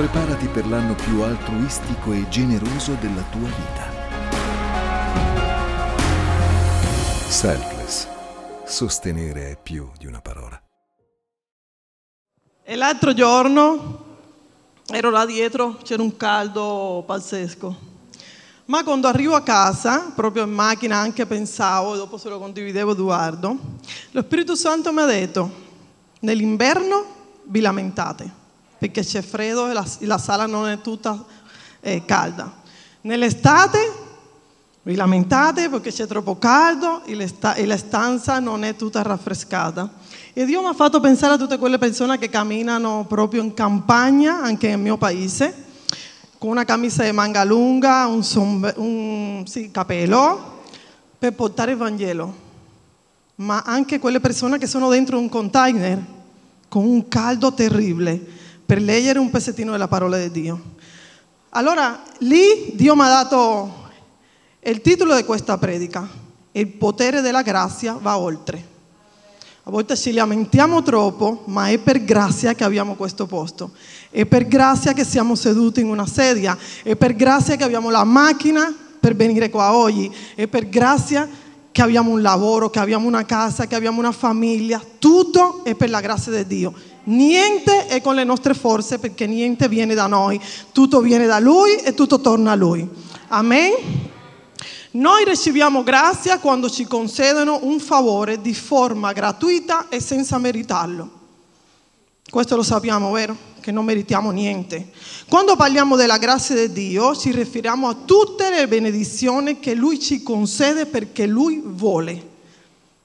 Preparati per l'anno più altruistico e generoso della tua vita. Selfless. Sostenere è più di una parola. E l'altro giorno ero là dietro, c'era un caldo pazzesco. Ma quando arrivo a casa, proprio in macchina anche pensavo, dopo se lo condividevo Edoardo, lo Spirito Santo mi ha detto, nell'inverno vi lamentate, perché c'è freddo e la, la sala non è tutta eh, calda. Nell'estate vi lamentate perché c'è troppo caldo e la stanza non è tutta raffrescata. E Dio mi ha fatto pensare a tutte quelle persone che camminano proprio in campagna, anche nel mio paese, con una camicia di manga lunga, un, sombre, un sì, capello, per portare il Vangelo. Ma anche quelle persone che sono dentro un container, con un caldo terribile, per leggere un pezzettino della parola di Dio. Allora, lì Dio mi ha dato il titolo di questa predica, il potere della grazia va oltre. A volte ci lamentiamo troppo, ma è per grazia che abbiamo questo posto. È per grazia che siamo seduti in una sedia. È per grazia che abbiamo la macchina per venire qua oggi. È per grazia che abbiamo un lavoro, che abbiamo una casa, che abbiamo una famiglia. Tutto è per la grazia di Dio. Niente è con le nostre forze perché niente viene da noi. Tutto viene da Lui e tutto torna a Lui. Amen. Noi riceviamo grazia quando ci concedono un favore di forma gratuita e senza meritarlo. Questo lo sappiamo, vero? Che non meritiamo niente. Quando parliamo della grazia di Dio ci riferiamo a tutte le benedizioni che Lui ci concede perché Lui vuole.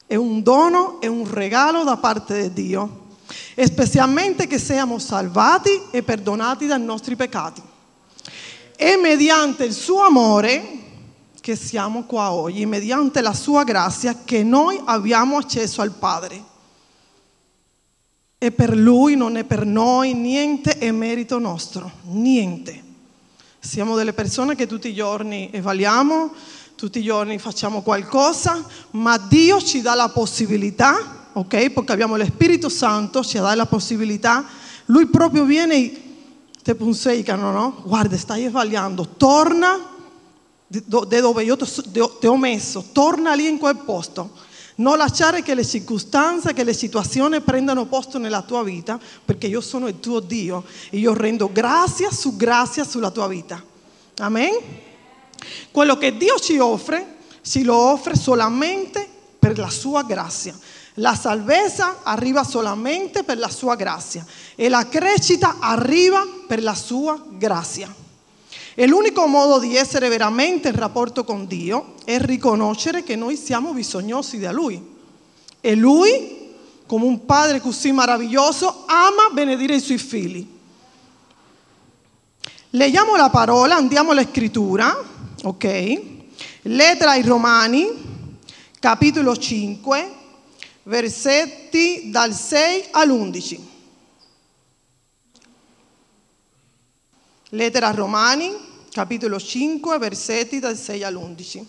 È un dono, è un regalo da parte di Dio, specialmente che siamo salvati e perdonati dai nostri peccati. E mediante il suo amore che siamo qua oggi, mediante la sua grazia che noi abbiamo accesso al Padre. E per Lui, non è per noi, niente è merito nostro, niente. Siamo delle persone che tutti i giorni evaliamo, tutti i giorni facciamo qualcosa, ma Dio ci dà la possibilità, ok? Perché abbiamo lo Spirito Santo, ci dà la possibilità, Lui proprio viene e te punseicano, no? Guarda, stai evaliando, torna da dove io ti ho messo, torna lì in quel posto. Non lasciare che le circostanze, che le situazioni prendano posto nella tua vita, perché io sono il tuo Dio e io rendo grazia su grazia sulla tua vita. Amen? Quello che Dio ci offre, ci lo offre solamente per la sua grazia. La salvezza arriva solamente per la sua grazia e la crescita arriva per la sua grazia. E l'unico modo di essere veramente in rapporto con Dio è riconoscere che noi siamo bisognosi di Lui. E Lui, come un padre così meraviglioso, ama benedire i suoi figli. Leggiamo la parola, andiamo alla scrittura, ok? Lettera ai Romani, capitolo 5, versetti dal 6 all'11. Lettera a Romani, capitolo 5, versetti dal 6 all'11.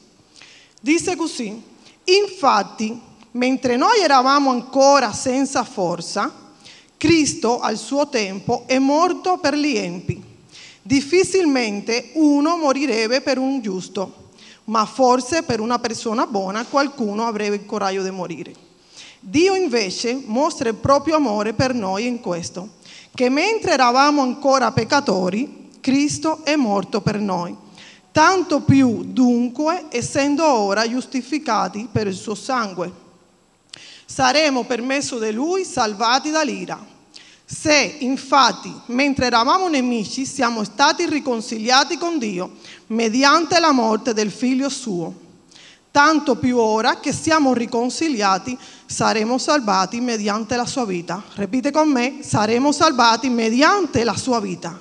Dice così, infatti, mentre noi eravamo ancora senza forza, Cristo al suo tempo è morto per gli empi. Difficilmente uno morirebbe per un giusto, ma forse per una persona buona qualcuno avrebbe il coraggio di morire. Dio invece mostra il proprio amore per noi in questo, che mentre eravamo ancora peccatori, Cristo è morto per noi. Tanto più dunque, essendo ora giustificati per il suo sangue, saremo per mezzo di lui salvati dall'ira. Se infatti, mentre eravamo nemici, siamo stati riconciliati con Dio mediante la morte del figlio suo, tanto più ora che siamo riconciliati, saremo salvati mediante la sua vita. Repite con me, saremo salvati mediante la sua vita.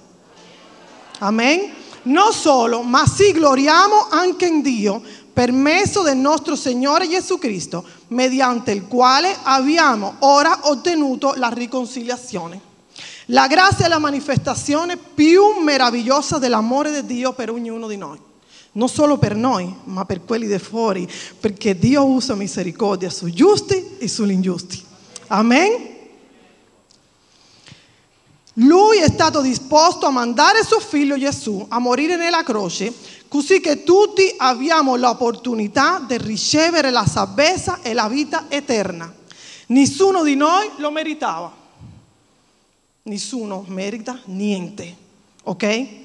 Amen. Non solo, ma si gloriamo anche in Dio per mezzo del nostro Signore Gesù Cristo, mediante il quale abbiamo ora ottenuto la riconciliazione. La grazia è la manifestazione più meravigliosa dell'amore di Dio per ognuno di noi. Non solo per noi, ma per quelli di fuori, perché Dio usa misericordia sui giusti e sugli ingiusti. Amen. Lui è stato disposto a mandare suo figlio Gesù a morire nella croce, così che tutti abbiamo l'opportunità di ricevere la salvezza e la vita eterna. Nessuno di noi lo meritava. Nessuno merita niente, ok?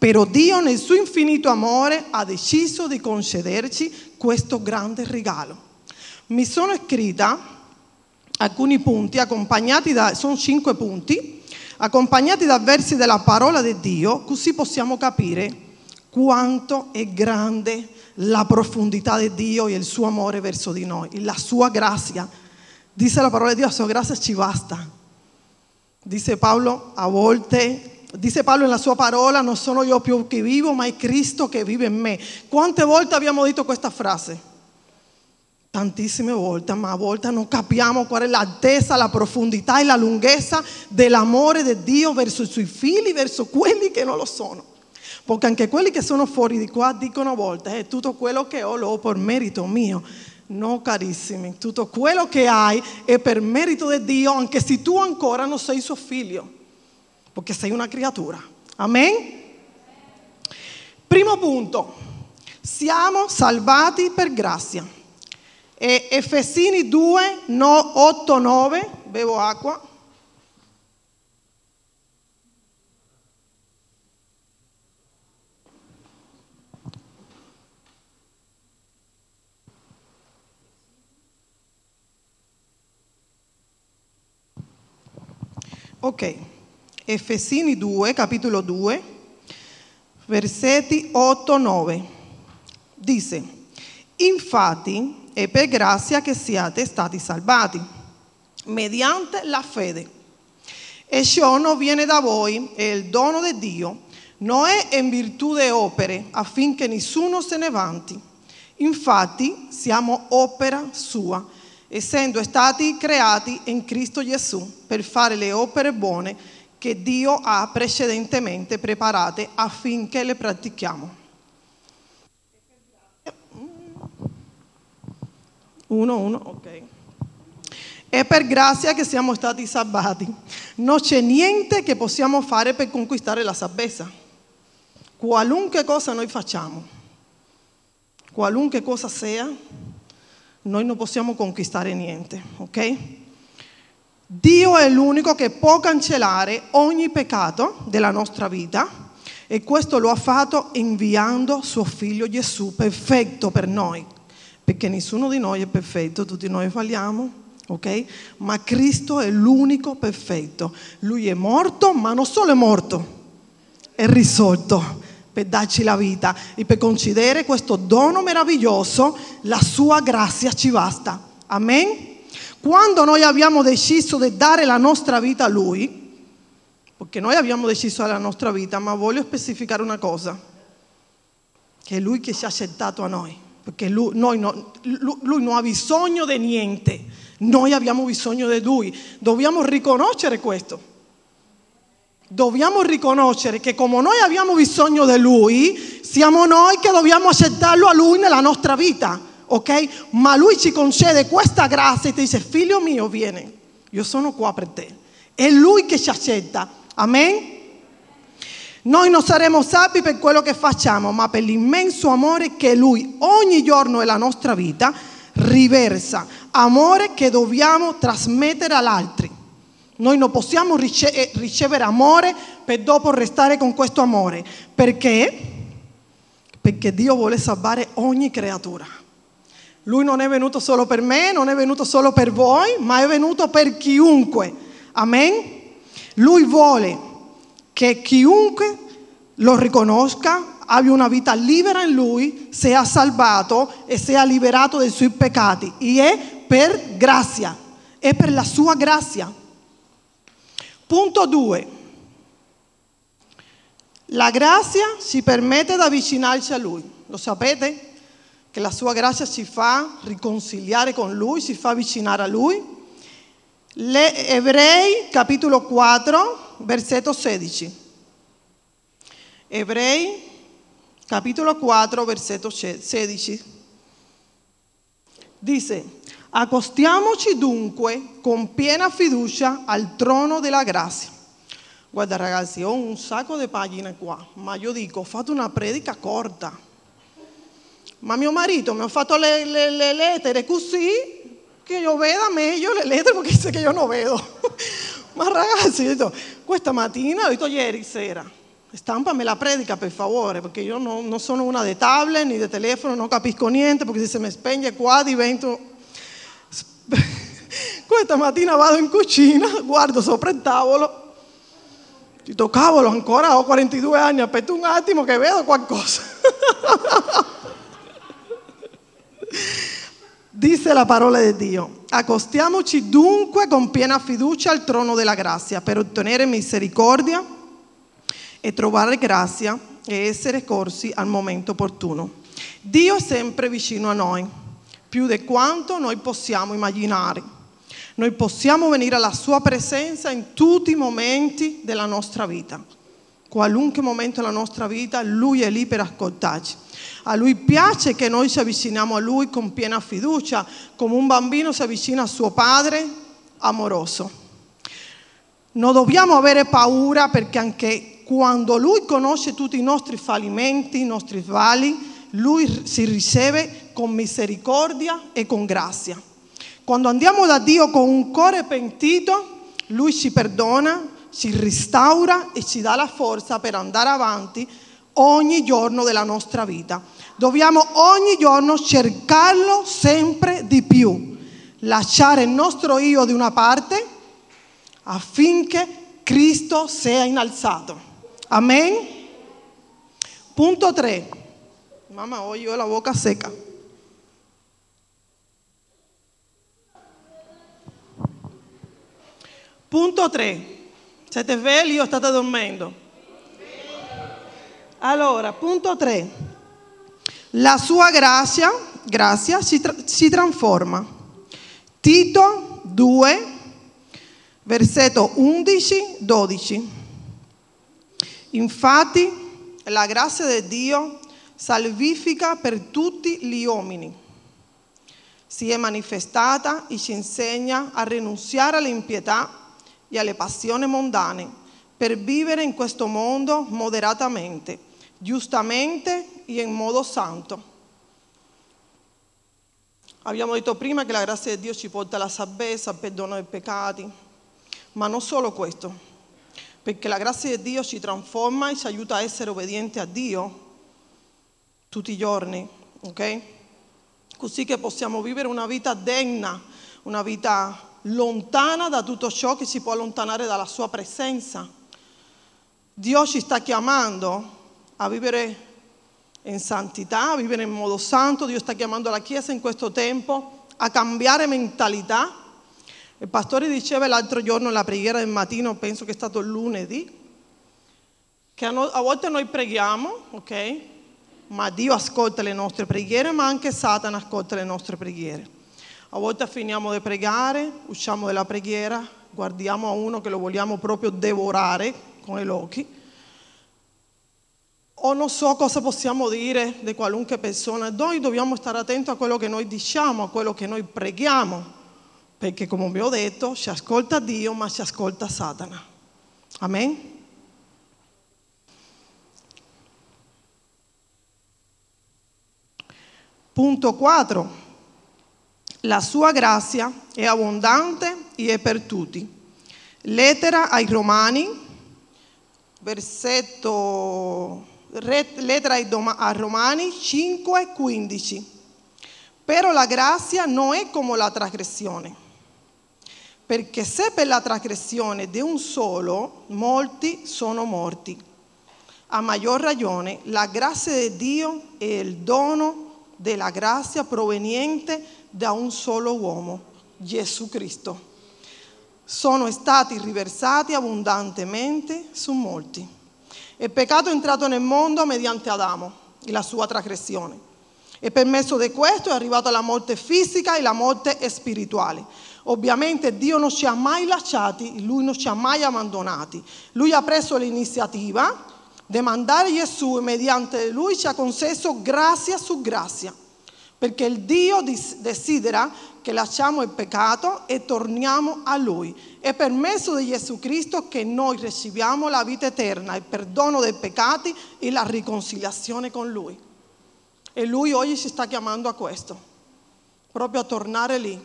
Però Dio nel suo infinito amore ha deciso di concederci questo grande regalo. Mi sono scritta alcuni punti accompagnati da, sono cinque punti, accompagnati da versi della parola di Dio, così possiamo capire quanto è grande la profondità di Dio e il suo amore verso di noi, la sua grazia. Dice la parola di Dio, la sua grazia ci basta. Dice Paolo a volte, dice Paolo nella sua parola, non sono io più che vivo, ma è Cristo che vive in me. Quante volte abbiamo detto questa frase? Tantissime volte, ma a volte non capiamo qual è l'altezza, la profondità e la lunghezza dell'amore di Dio verso i suoi figli, verso quelli che non lo sono. Perché anche quelli che sono fuori di qua dicono a volte, eh, tutto quello che ho l'ho per merito mio. No, carissimi, tutto quello che hai è per merito di Dio, anche se tu ancora non sei suo figlio, perché sei una creatura. Amen? Primo punto, siamo salvati per grazia. E Efesini 2, 8, 9, bevo acqua. Ok, Efesini 2, capitolo 2, versetti 8-9. Dice, infatti è per grazia che siate stati salvati, mediante la fede. E ciò non viene da voi, è il dono di Dio, non è in virtù di opere, affinché nessuno se ne vanti. Infatti siamo opera sua essendo stati creati in Cristo Gesù per fare le opere buone che Dio ha precedentemente preparate affinché le pratichiamo. Uno, uno, ok. È per grazia che siamo stati salvati. Non c'è niente che possiamo fare per conquistare la salvezza. Qualunque cosa noi facciamo, qualunque cosa sia, noi non possiamo conquistare niente, ok? Dio è l'unico che può cancellare ogni peccato della nostra vita e questo lo ha fatto inviando suo figlio Gesù, perfetto per noi, perché nessuno di noi è perfetto, tutti noi falliamo, ok? Ma Cristo è l'unico perfetto. Lui è morto, ma non solo è morto, è risolto per darci la vita e per concedere questo dono meraviglioso, la sua grazia ci basta. Amen? Quando noi abbiamo deciso di dare la nostra vita a Lui, perché noi abbiamo deciso la nostra vita, ma voglio specificare una cosa, che è Lui che ci ha accettato a noi, perché Lui, no, lui, lui non ha bisogno di niente, noi abbiamo bisogno di Lui, dobbiamo riconoscere questo. Dobbiamo riconoscere che come noi abbiamo bisogno di Lui, siamo noi che dobbiamo accettarlo a Lui nella nostra vita, ok? Ma Lui ci concede questa grazia e ti dice, figlio mio, vieni, io sono qua per te. È Lui che ci accetta, amen? Noi non saremo salvi per quello che facciamo, ma per l'immenso amore che Lui ogni giorno della nostra vita riversa, amore che dobbiamo trasmettere agli altri. Noi non possiamo eh, ricevere amore per dopo restare con questo amore. Perché? Perché Dio vuole salvare ogni creatura. Lui non è venuto solo per me, non è venuto solo per voi, ma è venuto per chiunque. Amen? Lui vuole che chiunque lo riconosca, abbia una vita libera in Lui, sia salvato e sia liberato dai suoi peccati. E è per grazia, è per la sua grazia. Punto 2. La grazia ci permette di avvicinarci a Lui. Lo sapete? Che la sua grazia ci fa riconciliare con Lui, ci fa avvicinare a Lui. Le Ebrei, capitolo 4, versetto 16. Ebrei, capitolo 4, versetto 16. Dice, Accostiamoci dunque con piena fiducia al trono della grazia, Guarda ragazzi, ho un sacco di pagine qua, ma io dico, fatto una predica corta. Ma mio marito mi ha fatto le, le, le lettere così che io veda meglio le lettere perché dice che io non vedo. ma ragazzi, detto, questa mattina, ho detto ieri sera, stampami la predica per favore, perché io non, non sono una di tablet ni di telefono, non capisco niente, perché se mi spegne qua divento... Questa mattina vado in cucina, guardo sopra il tavolo, dico cavolo ancora ho 42 anni, aspetta un attimo che vedo qualcosa. Disse la parola di Dio, accostiamoci dunque con piena fiducia al trono della grazia per ottenere misericordia e trovare grazia e essere corsi al momento opportuno. Dio è sempre vicino a noi, più di quanto noi possiamo immaginare. Noi possiamo venire alla sua presenza in tutti i momenti della nostra vita. Qualunque momento della nostra vita, Lui è lì per ascoltarci. A Lui piace che noi ci avviciniamo a Lui con piena fiducia, come un bambino si avvicina a suo padre amoroso. Non dobbiamo avere paura perché anche quando Lui conosce tutti i nostri fallimenti, i nostri sbagli, Lui si riceve con misericordia e con grazia. Quando andiamo da Dio con un cuore pentito, Lui ci perdona, ci restaura e ci dà la forza per andare avanti ogni giorno della nostra vita. Dobbiamo ogni giorno cercarlo sempre di più, lasciare il nostro io di una parte affinché Cristo sia innalzato. Amen. Punto 3. Mamma, oggi ho la bocca secca. Punto 3. Siete svegli o state dormendo? Allora, punto 3. La sua grazia, grazia si, tra- si trasforma. Tito 2, versetto 11-12. Infatti, la grazia di Dio salvifica per tutti gli uomini. Si è manifestata e ci insegna a rinunciare all'impietà e alle passioni mondane per vivere in questo mondo moderatamente, giustamente e in modo santo. Abbiamo detto prima che la grazia di Dio ci porta alla salvezza, al perdono dei peccati, ma non solo questo, perché la grazia di Dio ci trasforma e ci aiuta a essere obbedienti a Dio tutti i giorni, ok? Così che possiamo vivere una vita degna, una vita lontana da tutto ciò che ci può allontanare dalla sua presenza. Dio ci sta chiamando a vivere in santità, a vivere in modo santo. Dio sta chiamando la Chiesa in questo tempo a cambiare mentalità. Il pastore diceva l'altro giorno nella preghiera del mattino, penso che è stato lunedì, che a volte noi preghiamo, ok? Ma Dio ascolta le nostre preghiere, ma anche Satana ascolta le nostre preghiere. A volte finiamo di pregare, usciamo dalla preghiera, guardiamo a uno che lo vogliamo proprio devorare con gli occhi. O non so cosa possiamo dire di qualunque persona. Noi dobbiamo stare attenti a quello che noi diciamo, a quello che noi preghiamo, perché come vi ho detto, ci ascolta Dio, ma ci ascolta Satana. Amen? Punto 4. La sua grazia è abbondante e è per tutti. Lettera ai Romani, versetto, lettera ai Romani 5:15. Però la grazia non è come la trasgressione. Perché se per la trasgressione di un solo molti sono morti, a maggior ragione la grazia di Dio è il dono della grazia proveniente da un solo uomo, Gesù Cristo. Sono stati riversati abbondantemente su molti. Il peccato è entrato nel mondo mediante Adamo e la sua trasgressione. E per mezzo di questo è arrivata la morte fisica e la morte spirituale. Ovviamente Dio non ci ha mai lasciati, Lui non ci ha mai abbandonati. Lui ha preso l'iniziativa di mandare Gesù e mediante Lui ci ha concesso grazia su grazia. perché il Dio desidera che lasciamo il peccato e torniamo a Lui. È per mezzo di Gesù Cristo che noi riceviamo la vita eterna, il perdono dei peccati e la riconciliazione con Lui. E Lui oggi ci sta chiamando a questo, proprio a tornare lì.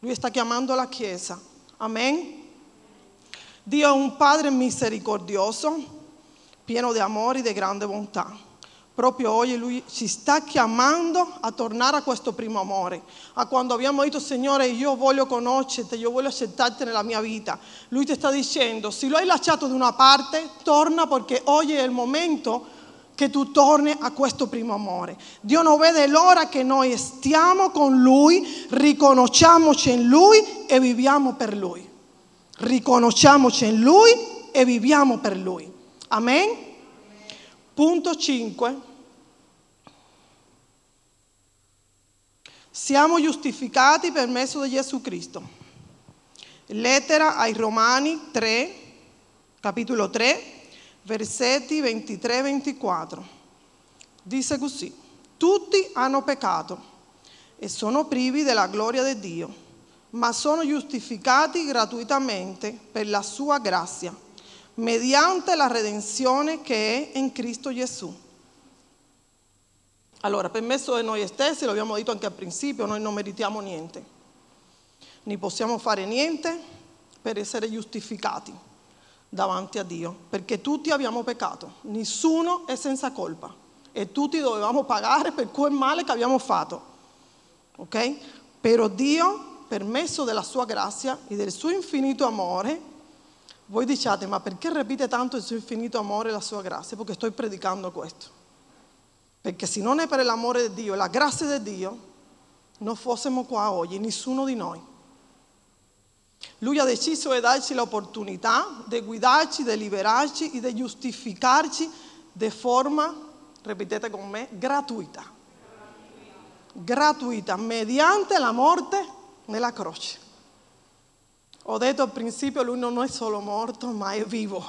Lui sta chiamando la Chiesa. Amen. Dio è un Padre misericordioso, pieno di amore e di grande bontà proprio oggi lui ci sta chiamando a tornare a questo primo amore, a quando abbiamo detto Signore io voglio conoscerti, io voglio accettarti nella mia vita. Lui ti sta dicendo, se lo hai lasciato da una parte, torna perché oggi è il momento che tu torni a questo primo amore. Dio non vede l'ora che noi stiamo con Lui, riconosciamoci in Lui e viviamo per Lui. Riconosciamoci in Lui e viviamo per Lui. Amen? Punto 5. Siamo giustificati per mezzo di Gesù Cristo. Lettera ai Romani 3, capitolo 3, versetti 23-24. Dice così, tutti hanno peccato e sono privi della gloria di Dio, ma sono giustificati gratuitamente per la sua grazia, mediante la redenzione che è in Cristo Gesù allora, per mezzo di noi stessi, lo abbiamo detto anche al principio, noi non meritiamo niente, né possiamo fare niente per essere giustificati davanti a Dio, perché tutti abbiamo peccato, nessuno è senza colpa e tutti dovevamo pagare per quel male che abbiamo fatto. Ok? Però Dio, per mezzo della sua grazia e del suo infinito amore, voi diciate, ma perché ripete tanto il suo infinito amore e la sua grazia? Perché sto predicando questo. Perché se non è per l'amore di Dio la grazia di Dio, non fossimo qua oggi, nessuno di noi. Lui ha deciso di darci l'opportunità di guidarci, di liberarci e di giustificarci di forma, ripetete con me, gratuita. Gratuita, mediante la morte nella croce. Ho detto al principio, lui non è solo morto, ma è vivo.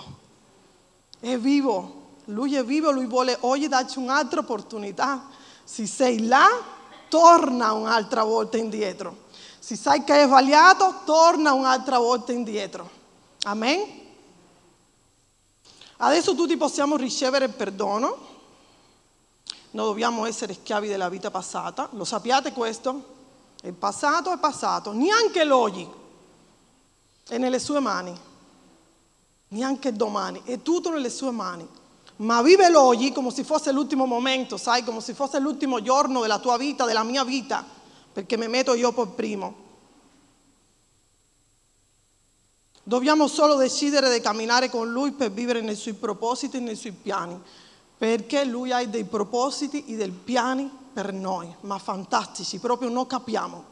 È vivo lui è vivo, lui vuole oggi darci un'altra opportunità. Se sei là, torna un'altra volta indietro. Se sai che hai sbagliato, torna un'altra volta indietro. Amen? Adesso tutti possiamo ricevere il perdono. Non dobbiamo essere schiavi della vita passata. Lo sappiate questo? Il passato è passato. Neanche l'oggi è nelle sue mani. Neanche domani. È tutto nelle sue mani ma vive l'oggi come se fosse l'ultimo momento, sai, come se fosse l'ultimo giorno della tua vita, della mia vita, perché mi metto io per primo. Dobbiamo solo decidere di camminare con Lui per vivere nei Suoi propositi e nei Suoi piani, perché Lui ha dei propositi e dei piani per noi, ma fantastici, proprio non capiamo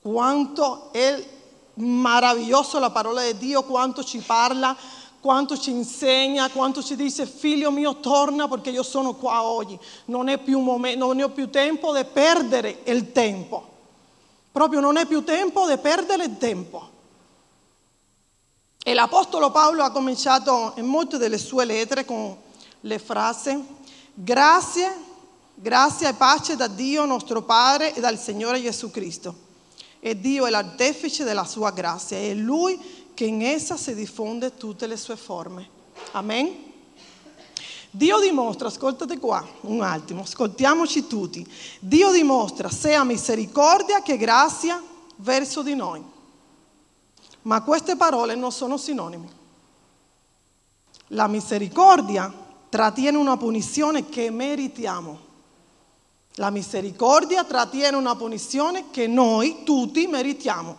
quanto è meraviglioso la parola di Dio, quanto ci parla quanto ci insegna, quanto ci dice figlio mio torna perché io sono qua oggi, non, è più momento, non ho più tempo di perdere il tempo, proprio non è più tempo di perdere il tempo. E l'Apostolo Paolo ha cominciato in molte delle sue lettere con le frasi grazie, grazie e pace da Dio nostro Padre e dal Signore Gesù Cristo. E Dio è l'artefice della sua grazia, è Lui che in essa si diffonde tutte le sue forme. Amen? Dio dimostra, ascoltate qua un attimo, ascoltiamoci tutti. Dio dimostra sia misericordia che grazia verso di noi. Ma queste parole non sono sinonimi. La misericordia trattiene una punizione che meritiamo. La misericordia trattiene una punizione che noi tutti meritiamo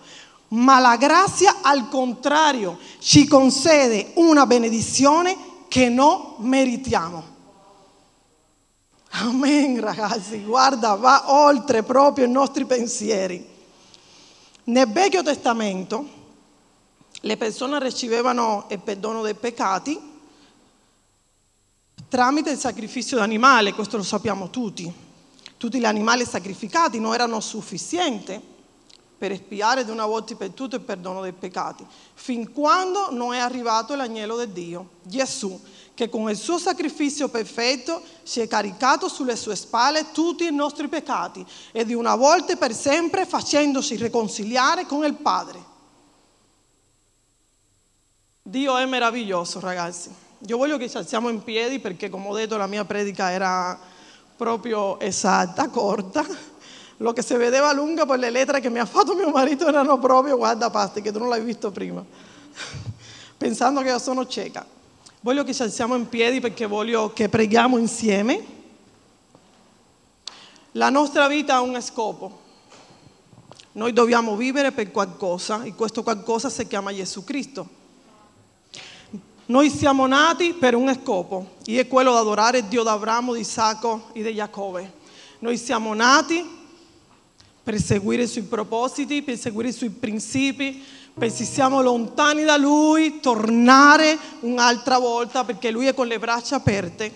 ma la grazia al contrario ci concede una benedizione che non meritiamo. Amen ragazzi, guarda, va oltre proprio i nostri pensieri. Nel Vecchio Testamento le persone ricevevano il perdono dei peccati tramite il sacrificio di animale, questo lo sappiamo tutti. Tutti gli animali sacrificati non erano sufficienti per espiare di una volta per tutte il perdono dei peccati, fin quando non è arrivato l'agnello di Dio, Gesù, che con il suo sacrificio perfetto si è caricato sulle sue spalle tutti i nostri peccati e di una volta per sempre facendoci riconciliare con il Padre. Dio è meraviglioso, ragazzi. Io voglio che ci alziamo in piedi perché, come ho detto, la mia predica era proprio esatta, corta. Lo che si vedeva lunga per le lettere che mi ha fatto mio marito erano proprio, guarda Pasti, che tu non l'hai visto prima, pensando che io sono cieca. Voglio che ci alziamo in piedi perché voglio che preghiamo insieme. La nostra vita ha un scopo. Noi dobbiamo vivere per qualcosa e questo qualcosa si chiama Gesù Cristo. Noi siamo nati per un scopo e è quello di adorare Dio di Abramo, di Isacco e di Giacobbe. Noi siamo nati per seguire i suoi propositi, per seguire i suoi principi, per se siamo lontani da Lui, tornare un'altra volta perché Lui è con le braccia aperte,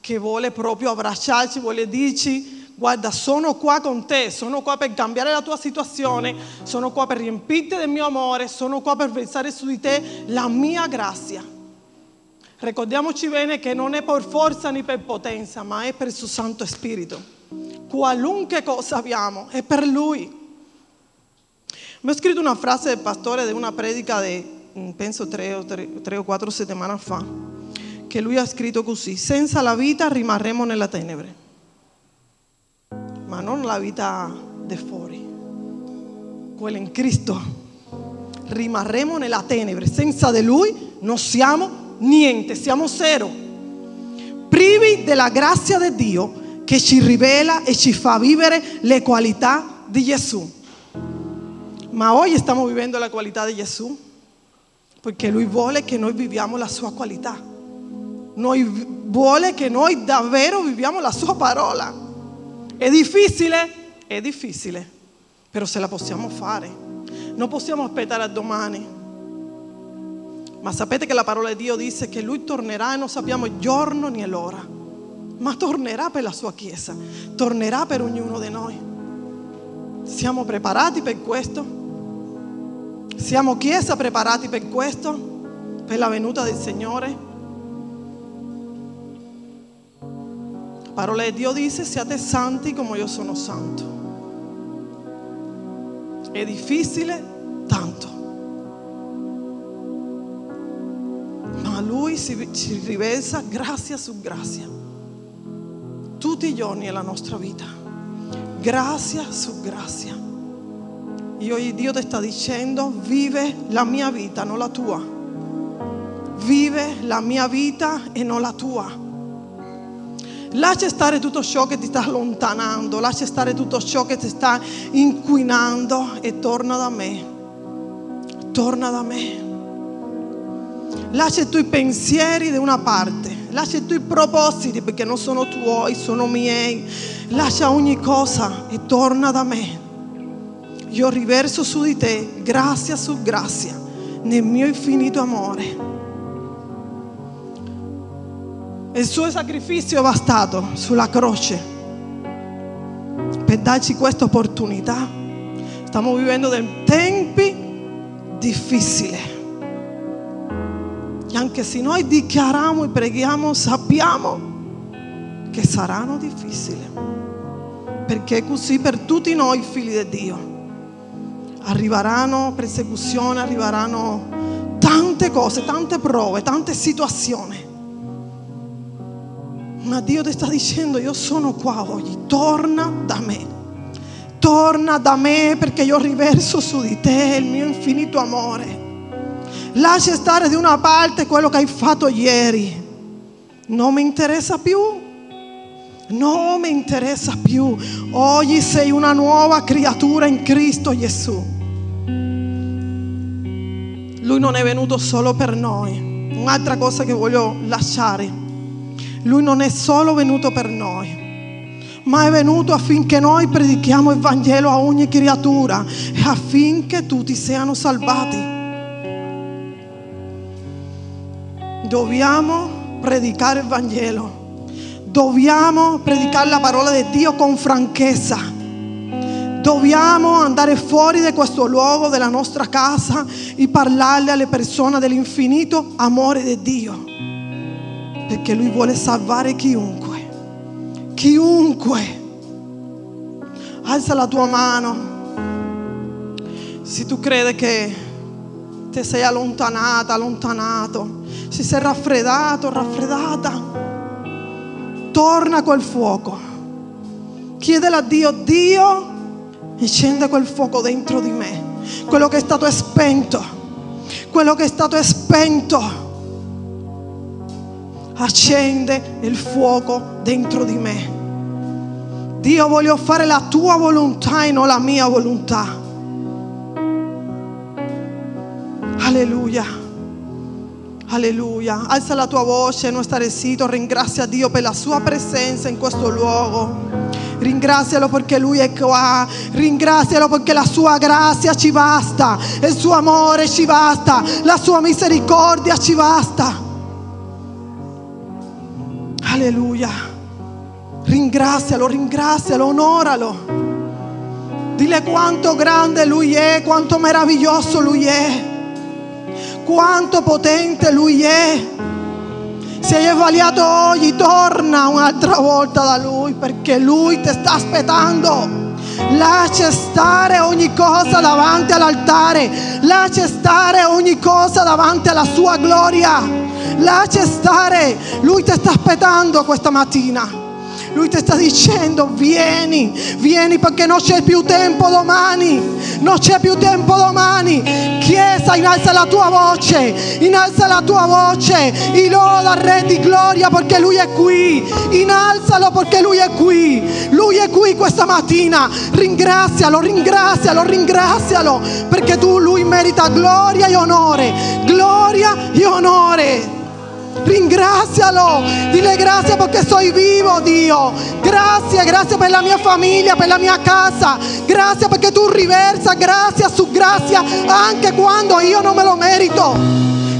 che vuole proprio abbracciarci, vuole dirci guarda, sono qua con te, sono qua per cambiare la tua situazione, sono qua per riempirti del mio amore, sono qua per versare su di te la mia grazia. Ricordiamoci bene che non è per forza né per potenza, ma è per il suo Santo Spirito. Qualunque cosa abbiamo è per Lui. Mi ho scritto una frase del pastore di una predica di, mm, penso, tre o, tre, tre o quattro settimane fa, che lui ha scritto così, senza la vita rimarremo nella tenebre ma non la vita di fuori, quella in Cristo. Rimarremo nella tenebre, senza di Lui non siamo niente, siamo zero, privi della grazia di Dio che ci rivela e ci fa vivere le qualità di Gesù. Ma oggi stiamo vivendo la qualità di Gesù perché Lui vuole che noi viviamo la sua qualità. Noi vuole che noi davvero viviamo la sua parola. È difficile? È difficile, però se la possiamo fare. Non possiamo aspettare a domani. Ma sapete che la parola di Dio dice che Lui tornerà e non sappiamo il giorno né l'ora, ma tornerà per la sua Chiesa, tornerà per ognuno di noi. Siamo preparati per questo? Siamo Chiesa preparati per questo? Per la venuta del Signore? Parola di Dio dice siate santi come io sono santo. È difficile tanto. Ma Lui si, ci riversa grazia su grazia. Tutti i giorni della nostra vita. Grazia su grazia. E oggi Dio ti sta dicendo vive la mia vita, non la tua. Vive la mia vita e non la tua Lascia stare tutto ciò che ti sta allontanando, lascia stare tutto ciò che ti sta inquinando e torna da me. Torna da me. Lascia i tuoi pensieri da una parte, lascia i tuoi propositi perché non sono tuoi, sono miei. Lascia ogni cosa e torna da me. Io riverso su di te grazia su grazia nel mio infinito amore. Il suo sacrificio è bastato sulla croce per darci questa opportunità. Stiamo vivendo dei tempi difficili. E anche se noi dichiariamo e preghiamo, sappiamo che saranno difficili. Perché così per tutti noi figli di Dio arriveranno persecuzioni, arriveranno tante cose, tante prove, tante situazioni. Ma Dio ti sta dicendo, io sono qua oggi, torna da me. Torna da me perché io riverso su di te il mio infinito amore. Lascia stare di una parte quello che hai fatto ieri. Non mi interessa più. Non mi interessa più. Oggi sei una nuova creatura in Cristo Gesù. Lui non è venuto solo per noi. Un'altra cosa che voglio lasciare lui non è solo venuto per noi, ma è venuto affinché noi predichiamo il Vangelo a ogni creatura e affinché tutti siano salvati. Dobbiamo predicare il Vangelo, dobbiamo predicare la parola di Dio con franchezza, Dobbiamo andare fuori da questo luogo, della nostra casa, e parlarle alle persone dell'infinito amore di Dio. Perché Lui vuole salvare chiunque. Chiunque. Alza la tua mano. Se tu credi che ti sei allontanata, allontanato, si sei raffreddato, raffreddata, torna quel fuoco. Chiedele a Dio, Dio, accende quel fuoco dentro di me, quello che è stato spento, quello che è stato spento. Accende il fuoco dentro di me. Dio, voglio fare la tua volontà e non la mia volontà. Alleluia. Alleluia. Alza la tua voce, non stare zitto, ringrazia Dio per la sua presenza in questo luogo. Ringrazialo perché Lui è qua, ringrazialo perché la sua grazia ci basta, il suo amore ci basta, la sua misericordia ci basta. Alleluia. Ringrazialo, ringrazialo, onoralo. Dile quanto grande Lui è, quanto meraviglioso Lui è, quanto potente Lui è. Se hai sbagliato oggi, torna un'altra volta da Lui perché Lui ti sta aspettando. Lascia stare ogni cosa davanti all'altare, lascia stare ogni cosa davanti alla sua gloria. Lascia stare, Lui ti sta aspettando questa mattina. Lui ti sta dicendo vieni, vieni perché non c'è più tempo domani, non c'è più tempo domani. Chiesa, innalza la tua voce, innalza la tua voce, e loda Re di gloria perché Lui è qui, innalzalo perché Lui è qui, Lui è qui questa mattina. Ringrazialo, ringrazialo, ringrazialo perché tu, Lui merita gloria e onore, gloria e onore. Ringrazialo, dile grazie perché sono vivo Dio. Grazie, grazie per la mia famiglia, per la mia casa. Grazie perché tu riversa grazia su grazia anche quando io non me lo merito.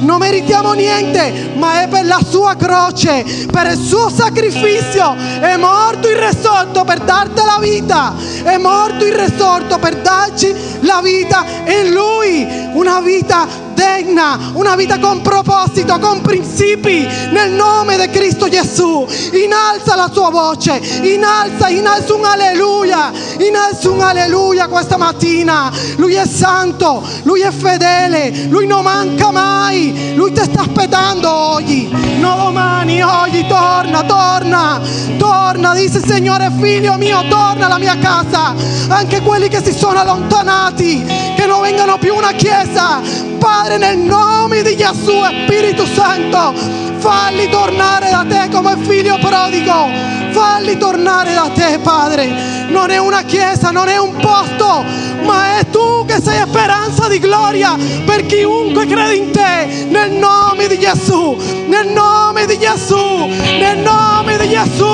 Non meritiamo niente, ma è per la sua croce, per il suo sacrificio. È morto il risorto per darti la vita. È morto il risorto per darci la vita in Lui. Una vita degna, una vita con proposito, con principi, nel nome di Cristo Gesù. Innalza la tua voce, innalza, innalza un alleluia, innalza un alleluia questa mattina. Lui è santo, lui è fedele, lui non manca mai, lui ti sta aspettando oggi, non domani, oggi torna, torna, torna, dice Signore figlio mio, torna alla mia casa, anche quelli che si sono allontanati, che non vengano più una chiesa, Padre, nel nome di Gesù, Spirito Santo, falli tornare da te come figlio prodigo. Falli tornare da te, Padre. Non è una chiesa, non è un posto, ma è tu che sei speranza di gloria per chiunque crede in te. Nel nome di Gesù, nel nome di Gesù, nel nome di Gesù.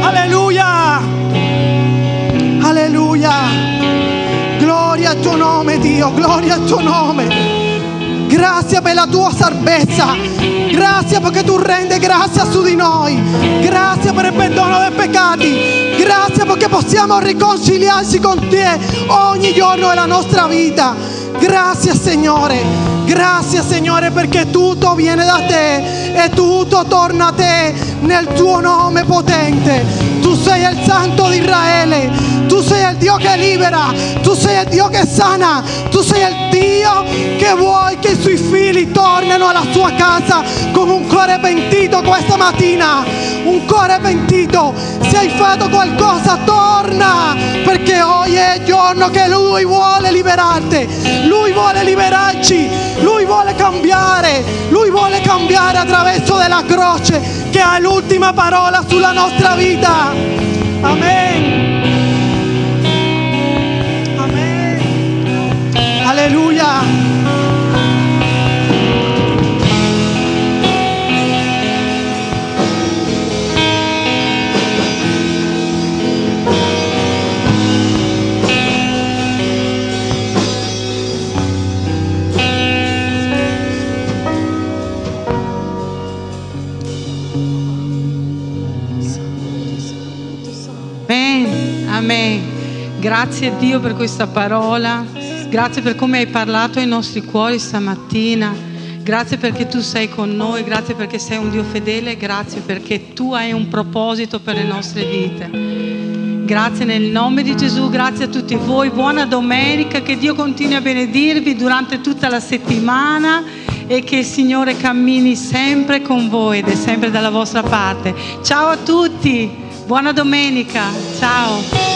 Alleluia. Alleluia. Gloria al tuo nome Dio, gloria al tuo nome. Grazie per la tua salvezza. Grazie perché tu rendi grazia su di noi. Grazie per il perdono dei peccati. Grazie perché possiamo riconciliarci con te ogni giorno della nostra vita. Grazie Signore. Grazie Signore perché tutto viene da te e tutto torna a te nel tuo nome potente. Tu sei il Santo di Israele, tu sei il Dio che libera, tu sei il Dio che sana, tu sei il Dio che vuoi che i suoi figli tornino alla sua casa con un cuore pentito questa mattina, un cuore pentito. Se hai fatto qualcosa torna perché oggi è il giorno che Lui vuole liberarti, Lui vuole liberarci, Lui vuole cambiare, Lui vuole cambiare attraverso della croce che ha l'ultima parola sulla nostra vita. Amen. Alleluia. Amen. Grazie a Dio per questa parola grazie per come hai parlato ai nostri cuori stamattina, grazie perché tu sei con noi, grazie perché sei un Dio fedele, grazie perché tu hai un proposito per le nostre vite. Grazie nel nome di Gesù, grazie a tutti voi, buona domenica, che Dio continui a benedirvi durante tutta la settimana e che il Signore cammini sempre con voi ed è sempre dalla vostra parte. Ciao a tutti, buona domenica, ciao.